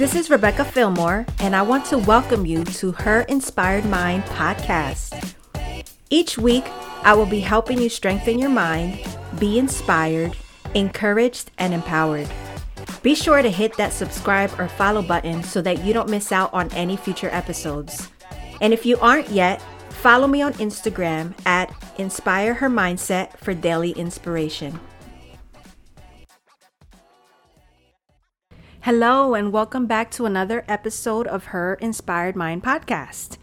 This is Rebecca Fillmore, and I want to welcome you to Her Inspired Mind podcast. Each week, I will be helping you strengthen your mind, be inspired, encouraged, and empowered. Be sure to hit that subscribe or follow button so that you don't miss out on any future episodes. And if you aren't yet, follow me on Instagram at Inspire Her Mindset for daily inspiration. Hello, and welcome back to another episode of Her Inspired Mind podcast.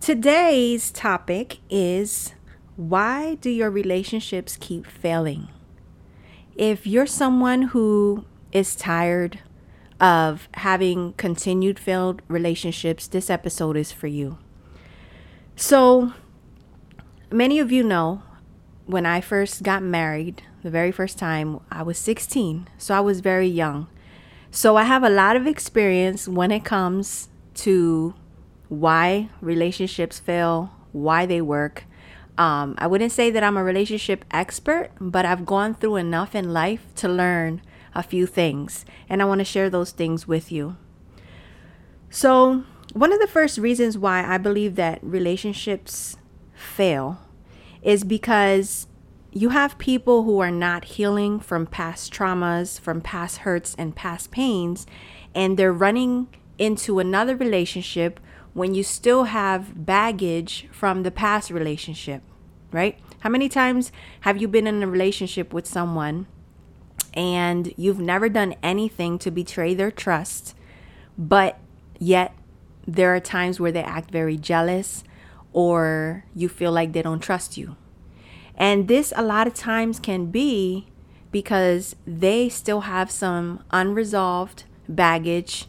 Today's topic is why do your relationships keep failing? If you're someone who is tired of having continued failed relationships, this episode is for you. So, many of you know when I first got married, the very first time, I was 16, so I was very young. So I have a lot of experience when it comes to why relationships fail, why they work. Um, I wouldn't say that I'm a relationship expert, but I've gone through enough in life to learn a few things, and I want to share those things with you. So, one of the first reasons why I believe that relationships fail is because you have people who are not healing from past traumas, from past hurts, and past pains, and they're running into another relationship when you still have baggage from the past relationship, right? How many times have you been in a relationship with someone and you've never done anything to betray their trust, but yet there are times where they act very jealous or you feel like they don't trust you? And this, a lot of times, can be because they still have some unresolved baggage,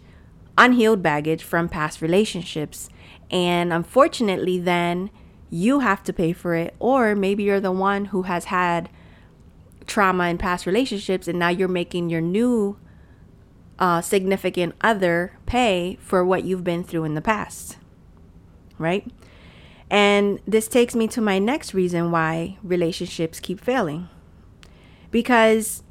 unhealed baggage from past relationships. And unfortunately, then you have to pay for it, or maybe you're the one who has had trauma in past relationships, and now you're making your new uh, significant other pay for what you've been through in the past, right? And this takes me to my next reason why relationships keep failing. Because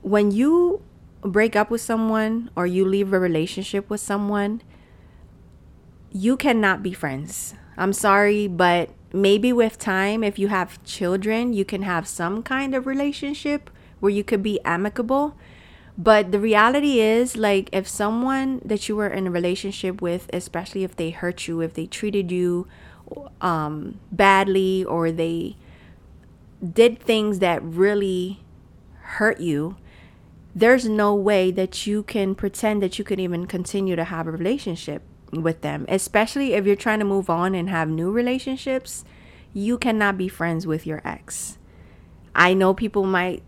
when you break up with someone or you leave a relationship with someone, you cannot be friends. I'm sorry, but maybe with time, if you have children, you can have some kind of relationship where you could be amicable. But the reality is, like, if someone that you were in a relationship with, especially if they hurt you, if they treated you um, badly or they did things that really hurt you, there's no way that you can pretend that you could even continue to have a relationship with them, especially if you're trying to move on and have new relationships. You cannot be friends with your ex. I know people might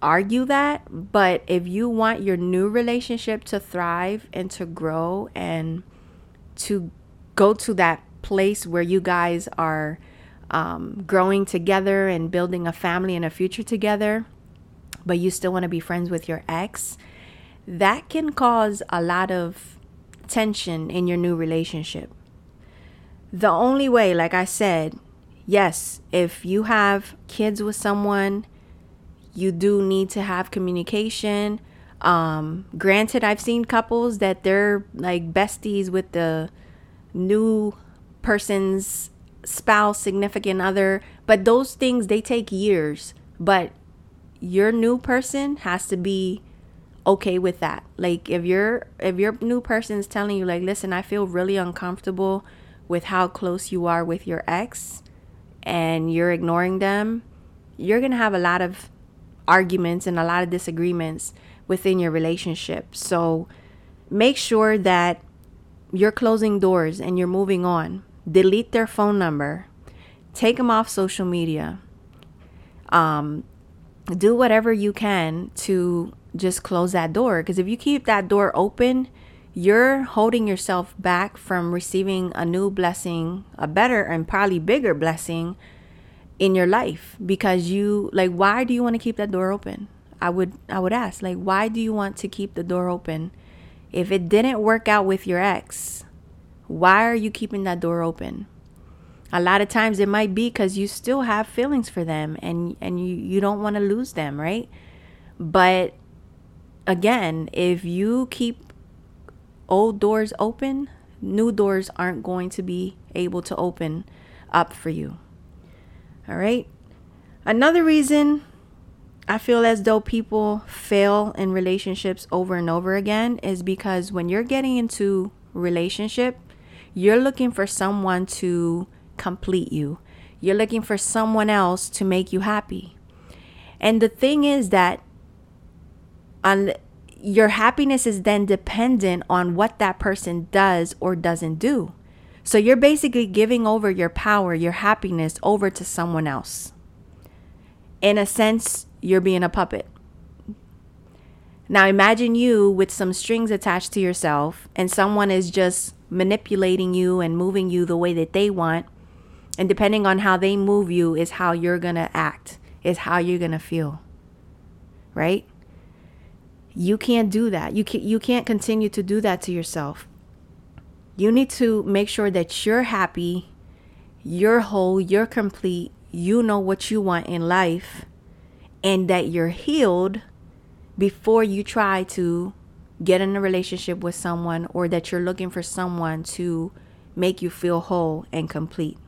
argue that, but if you want your new relationship to thrive and to grow and to go to that place where you guys are um, growing together and building a family and a future together, but you still want to be friends with your ex, that can cause a lot of tension in your new relationship. The only way, like I said, yes, if you have kids with someone, you do need to have communication. Um, granted, I've seen couples that they're like besties with the new person's spouse, significant other, but those things they take years. But your new person has to be okay with that. Like if your if your new person is telling you like, "Listen, I feel really uncomfortable with how close you are with your ex," and you're ignoring them, you're going to have a lot of arguments and a lot of disagreements within your relationship. So make sure that you're closing doors and you're moving on delete their phone number, take them off social media, um, do whatever you can to just close that door. Because if you keep that door open, you're holding yourself back from receiving a new blessing, a better and probably bigger blessing in your life because you like why do you want to keep that door open? I would I would ask like why do you want to keep the door open? If it didn't work out with your ex, why are you keeping that door open? A lot of times it might be because you still have feelings for them and and you, you don't want to lose them, right? But again, if you keep old doors open, new doors aren't going to be able to open up for you. All right. Another reason I feel as though people fail in relationships over and over again is because when you're getting into relationship, you're looking for someone to complete you. You're looking for someone else to make you happy. And the thing is that on your happiness is then dependent on what that person does or doesn't do. So you're basically giving over your power, your happiness over to someone else. In a sense, you're being a puppet. Now imagine you with some strings attached to yourself and someone is just manipulating you and moving you the way that they want. And depending on how they move you is how you're going to act, is how you're going to feel. Right? You can't do that. You can't, you can't continue to do that to yourself. You need to make sure that you're happy, you're whole, you're complete, you know what you want in life, and that you're healed before you try to get in a relationship with someone or that you're looking for someone to make you feel whole and complete.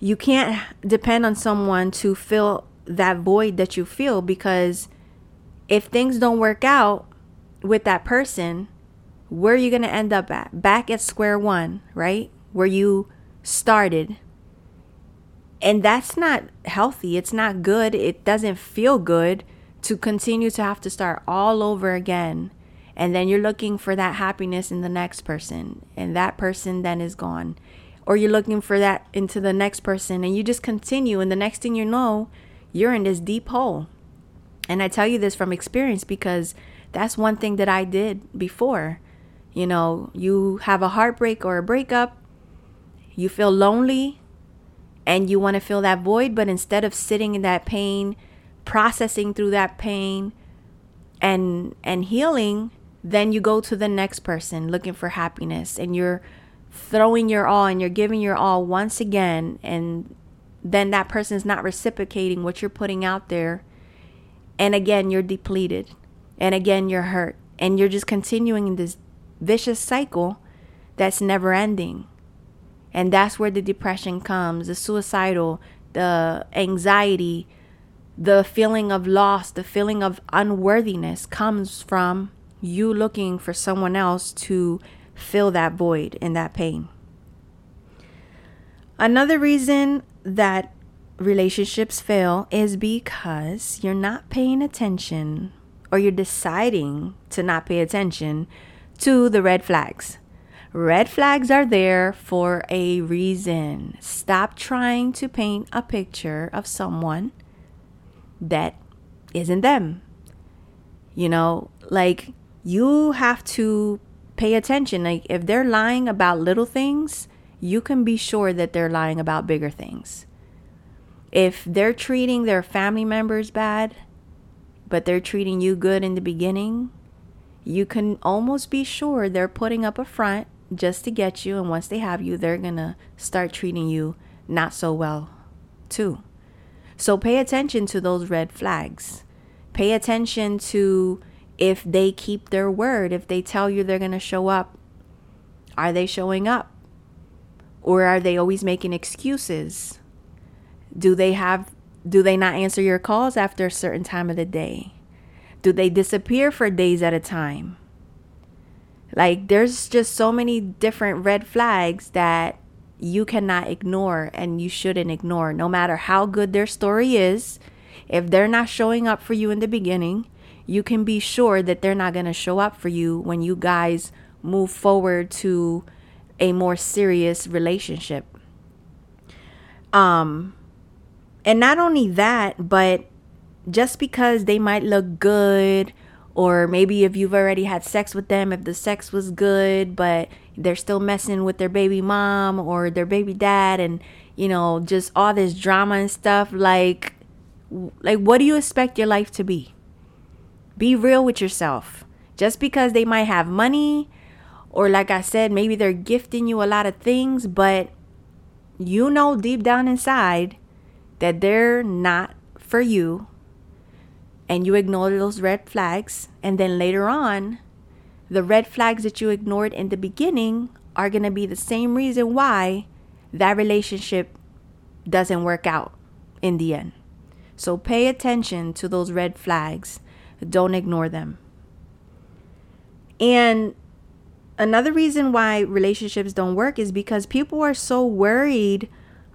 You can't depend on someone to fill that void that you feel because if things don't work out with that person, where are you going to end up at? Back at square one, right? Where you started. And that's not healthy. It's not good. It doesn't feel good to continue to have to start all over again. And then you're looking for that happiness in the next person, and that person then is gone. Or you're looking for that into the next person, and you just continue. And the next thing you know, you're in this deep hole. And I tell you this from experience because that's one thing that I did before. You know, you have a heartbreak or a breakup, you feel lonely, and you want to fill that void, but instead of sitting in that pain, processing through that pain and and healing, then you go to the next person looking for happiness and you're throwing your all and you're giving your all once again and then that person is not reciprocating what you're putting out there and again, you're depleted. And again, you're hurt. And you're just continuing in this vicious cycle that's never ending. And that's where the depression comes, the suicidal, the anxiety, the feeling of loss, the feeling of unworthiness comes from you looking for someone else to fill that void and that pain. Another reason that relationships fail is because you're not paying attention or you're deciding to not pay attention to the red flags. Red flags are there for a reason. Stop trying to paint a picture of someone that isn't them. You know, like you have to pay attention. Like if they're lying about little things, you can be sure that they're lying about bigger things if they're treating their family members bad, but they're treating you good in the beginning, you can almost be sure they're putting up a front just to get you. And once they have you, they're going to start treating you not so well, too. So pay attention to those red flags. Pay attention to if they keep their word, if they tell you they're going to show up, are they showing up? Or are they always making excuses? Do they have do they not answer your calls after a certain time of the day? Do they disappear for days at a time? Like there's just so many different red flags that you cannot ignore and you shouldn't ignore no matter how good their story is. If they're not showing up for you in the beginning, you can be sure that they're not going to show up for you when you guys move forward to a more serious relationship. Um and not only that, but just because they might look good, or maybe if you've already had sex with them, if the sex was good, but they're still messing with their baby mom or their baby dad, and you know, just all this drama and stuff, like, like what do you expect your life to be? Be real with yourself. Just because they might have money, or like I said, maybe they're gifting you a lot of things, but you know deep down inside that they're not for you and you ignore those red flags and then later on the red flags that you ignored in the beginning are going to be the same reason why that relationship doesn't work out in the end. So pay attention to those red flags. Don't ignore them. And another reason why relationships don't work is because people are so worried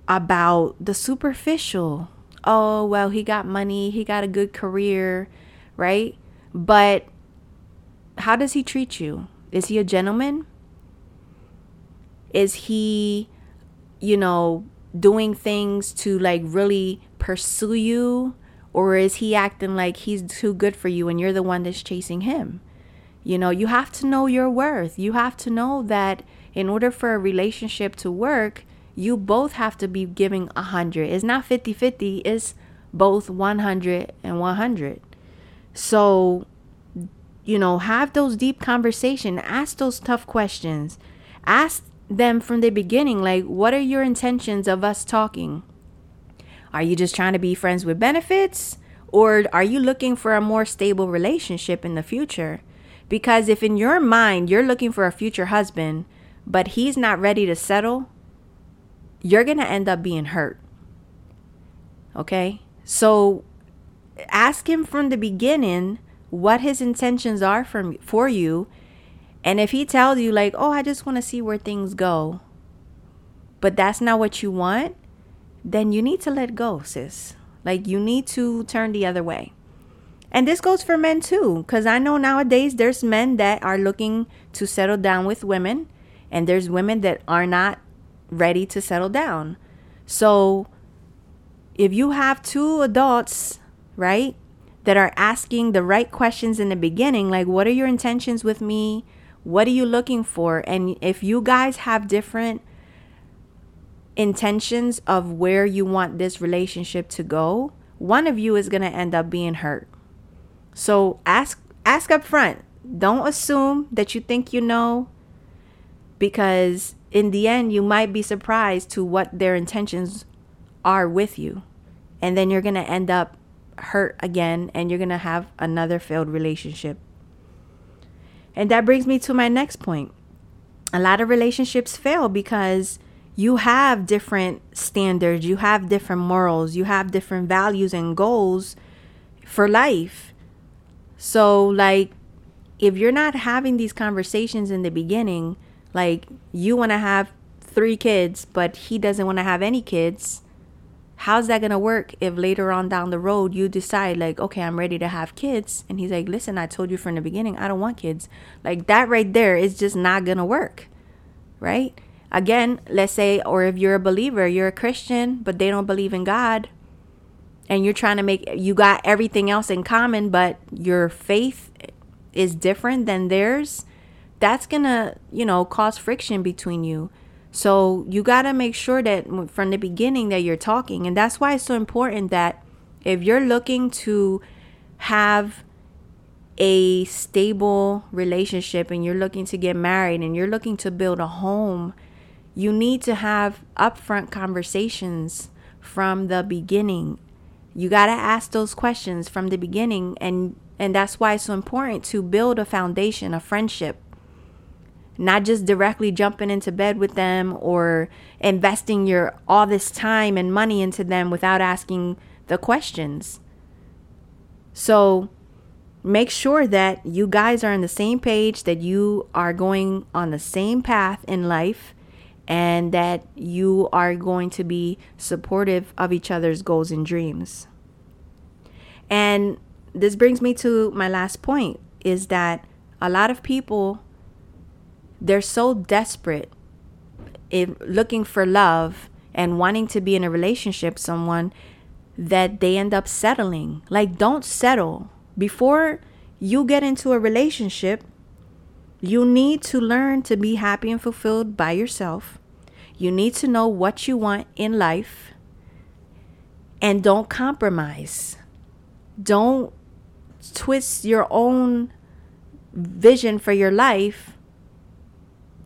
about the superficial. Oh, well, he got money, he got a good career, right? But how does he treat you? Is he a gentleman? Is he, you know, doing things to like really pursue you? Or is he acting like he's too good for you and you're the one that's chasing him? You know, you have to know your worth. You have to know that in order for a relationship to work, you both have to be giving a 100. It's not 50 50, it's both 100 and 100. So, you know, have those deep conversation, ask those tough questions. Ask them from the beginning like what are your intentions of us talking? Are you just trying to be friends with benefits or are you looking for a more stable relationship in the future? Because if in your mind you're looking for a future husband, but he's not ready to settle, you're going to end up being hurt. Okay? So ask him from the beginning what his intentions are from for you. And if he tells you like, "Oh, I just want to see where things go." But that's not what you want, then you need to let go, sis. Like you need to turn the other way. And this goes for men too, because I know nowadays there's men that are looking to settle down with women, and there's women that are not ready to settle down. So if you have two adults, right, that are asking the right questions in the beginning, like, what are your intentions with me? What are you looking for? And if you guys have different intentions of where you want this relationship to go, one of you is going to end up being hurt so ask ask up front. Don't assume that you think you know because in the end you might be surprised to what their intentions are with you. And then you're going to end up hurt again and you're going to have another failed relationship. And that brings me to my next point. A lot of relationships fail because you have different standards, you have different morals, you have different values and goals for life. So, like, if you're not having these conversations in the beginning, like, you want to have three kids, but he doesn't want to have any kids, how's that going to work if later on down the road you decide, like, okay, I'm ready to have kids? And he's like, listen, I told you from the beginning, I don't want kids. Like, that right there is just not going to work, right? Again, let's say, or if you're a believer, you're a Christian, but they don't believe in God, and you're trying to make you got everything else in common but your faith is different than theirs that's gonna you know cause friction between you so you got to make sure that from the beginning that you're talking and that's why it's so important that if you're looking to have a stable relationship and you're looking to get married and you're looking to build a home you need to have upfront conversations from the beginning you got to ask those questions from the beginning and and that's why it's so important to build a foundation, a friendship. Not just directly jumping into bed with them or investing your all this time and money into them without asking the questions. So make sure that you guys are on the same page, that you are going on the same path in life, and that you are going to be supportive of each other's goals and dreams. And this brings me to my last point is that a lot of people they're so desperate in looking for love and wanting to be in a relationship someone that they end up settling. Like don't settle. Before you get into a relationship, you need to learn to be happy and fulfilled by yourself. You need to know what you want in life and don't compromise. Don't twist your own vision for your life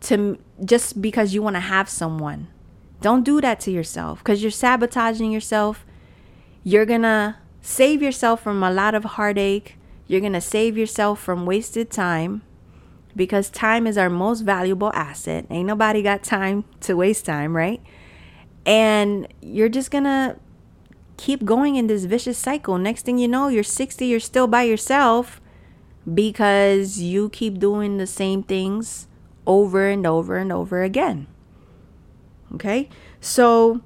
to just because you want to have someone. Don't do that to yourself because you're sabotaging yourself. You're going to save yourself from a lot of heartache. You're going to save yourself from wasted time because time is our most valuable asset. Ain't nobody got time to waste time, right? And you're just gonna keep going in this vicious cycle. Next thing you know, you're 60, you're still by yourself because you keep doing the same things over and over and over again. Okay? So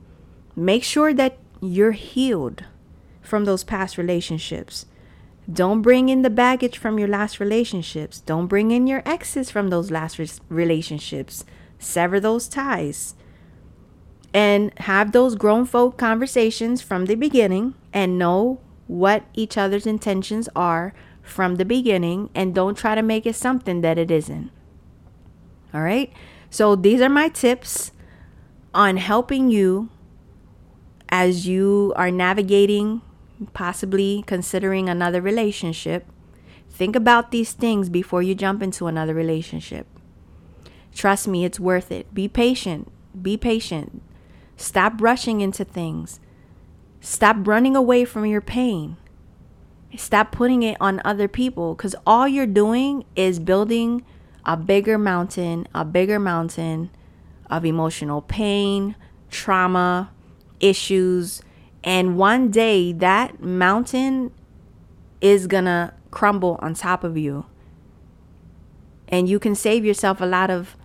make sure that you're healed from those past relationships. Don't bring in the baggage from your last relationships. Don't bring in your exes from those last re- relationships. Sever those ties. And have those grown folk conversations from the beginning and know what each other's intentions are from the beginning and don't try to make it something that it isn't. All right? So these are my tips on helping you as you are navigating possibly considering another relationship, think about these things before you jump into another relationship. Trust me, it's worth it. Be patient. Be patient. Stop rushing into things. Stop running away from your pain. Stop putting it on other people because all you're doing is building a bigger mountain, a bigger mountain of emotional pain, trauma, issues, and one day that mountain is gonna crumble on top of you. And you can save yourself a lot of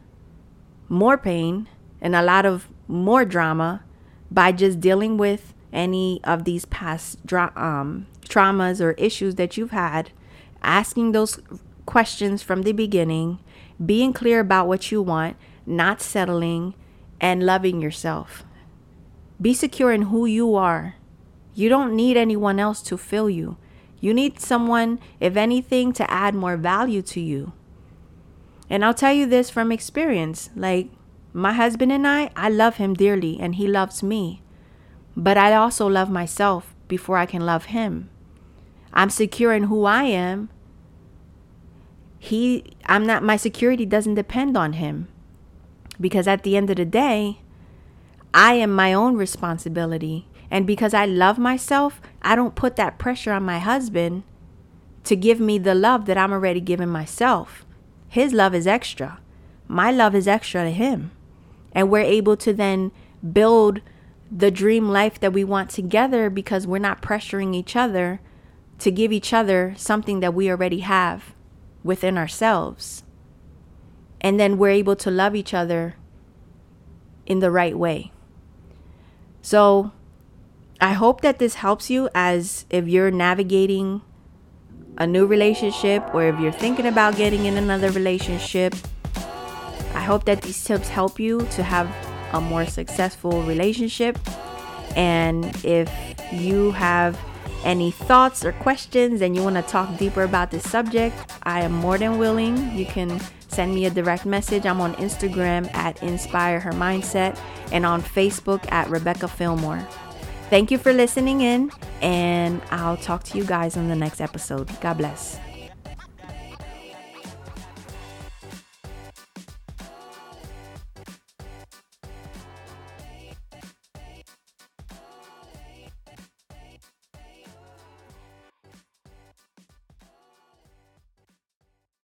more pain and a lot of more drama by just dealing with any of these past dra- um, traumas or issues that you've had, asking those questions from the beginning, being clear about what you want, not settling, and loving yourself. Be secure in who you are. You don't need anyone else to fill you. You need someone, if anything, to add more value to you. And I'll tell you this from experience like my husband and I, I love him dearly and he loves me. But I also love myself before I can love him. I'm secure in who I am. He I'm not my security doesn't depend on him. Because at the end of the day, I am my own responsibility. And because I love myself, I don't put that pressure on my husband to give me the love that I'm already giving myself. His love is extra. My love is extra to him. And we're able to then build the dream life that we want together because we're not pressuring each other to give each other something that we already have within ourselves. And then we're able to love each other in the right way. So I hope that this helps you as if you're navigating a new relationship or if you're thinking about getting in another relationship. I hope that these tips help you to have a more successful relationship. And if you have any thoughts or questions and you want to talk deeper about this subject, I am more than willing. You can send me a direct message. I'm on Instagram at Inspire Her Mindset and on Facebook at Rebecca Fillmore. Thank you for listening in, and I'll talk to you guys on the next episode. God bless.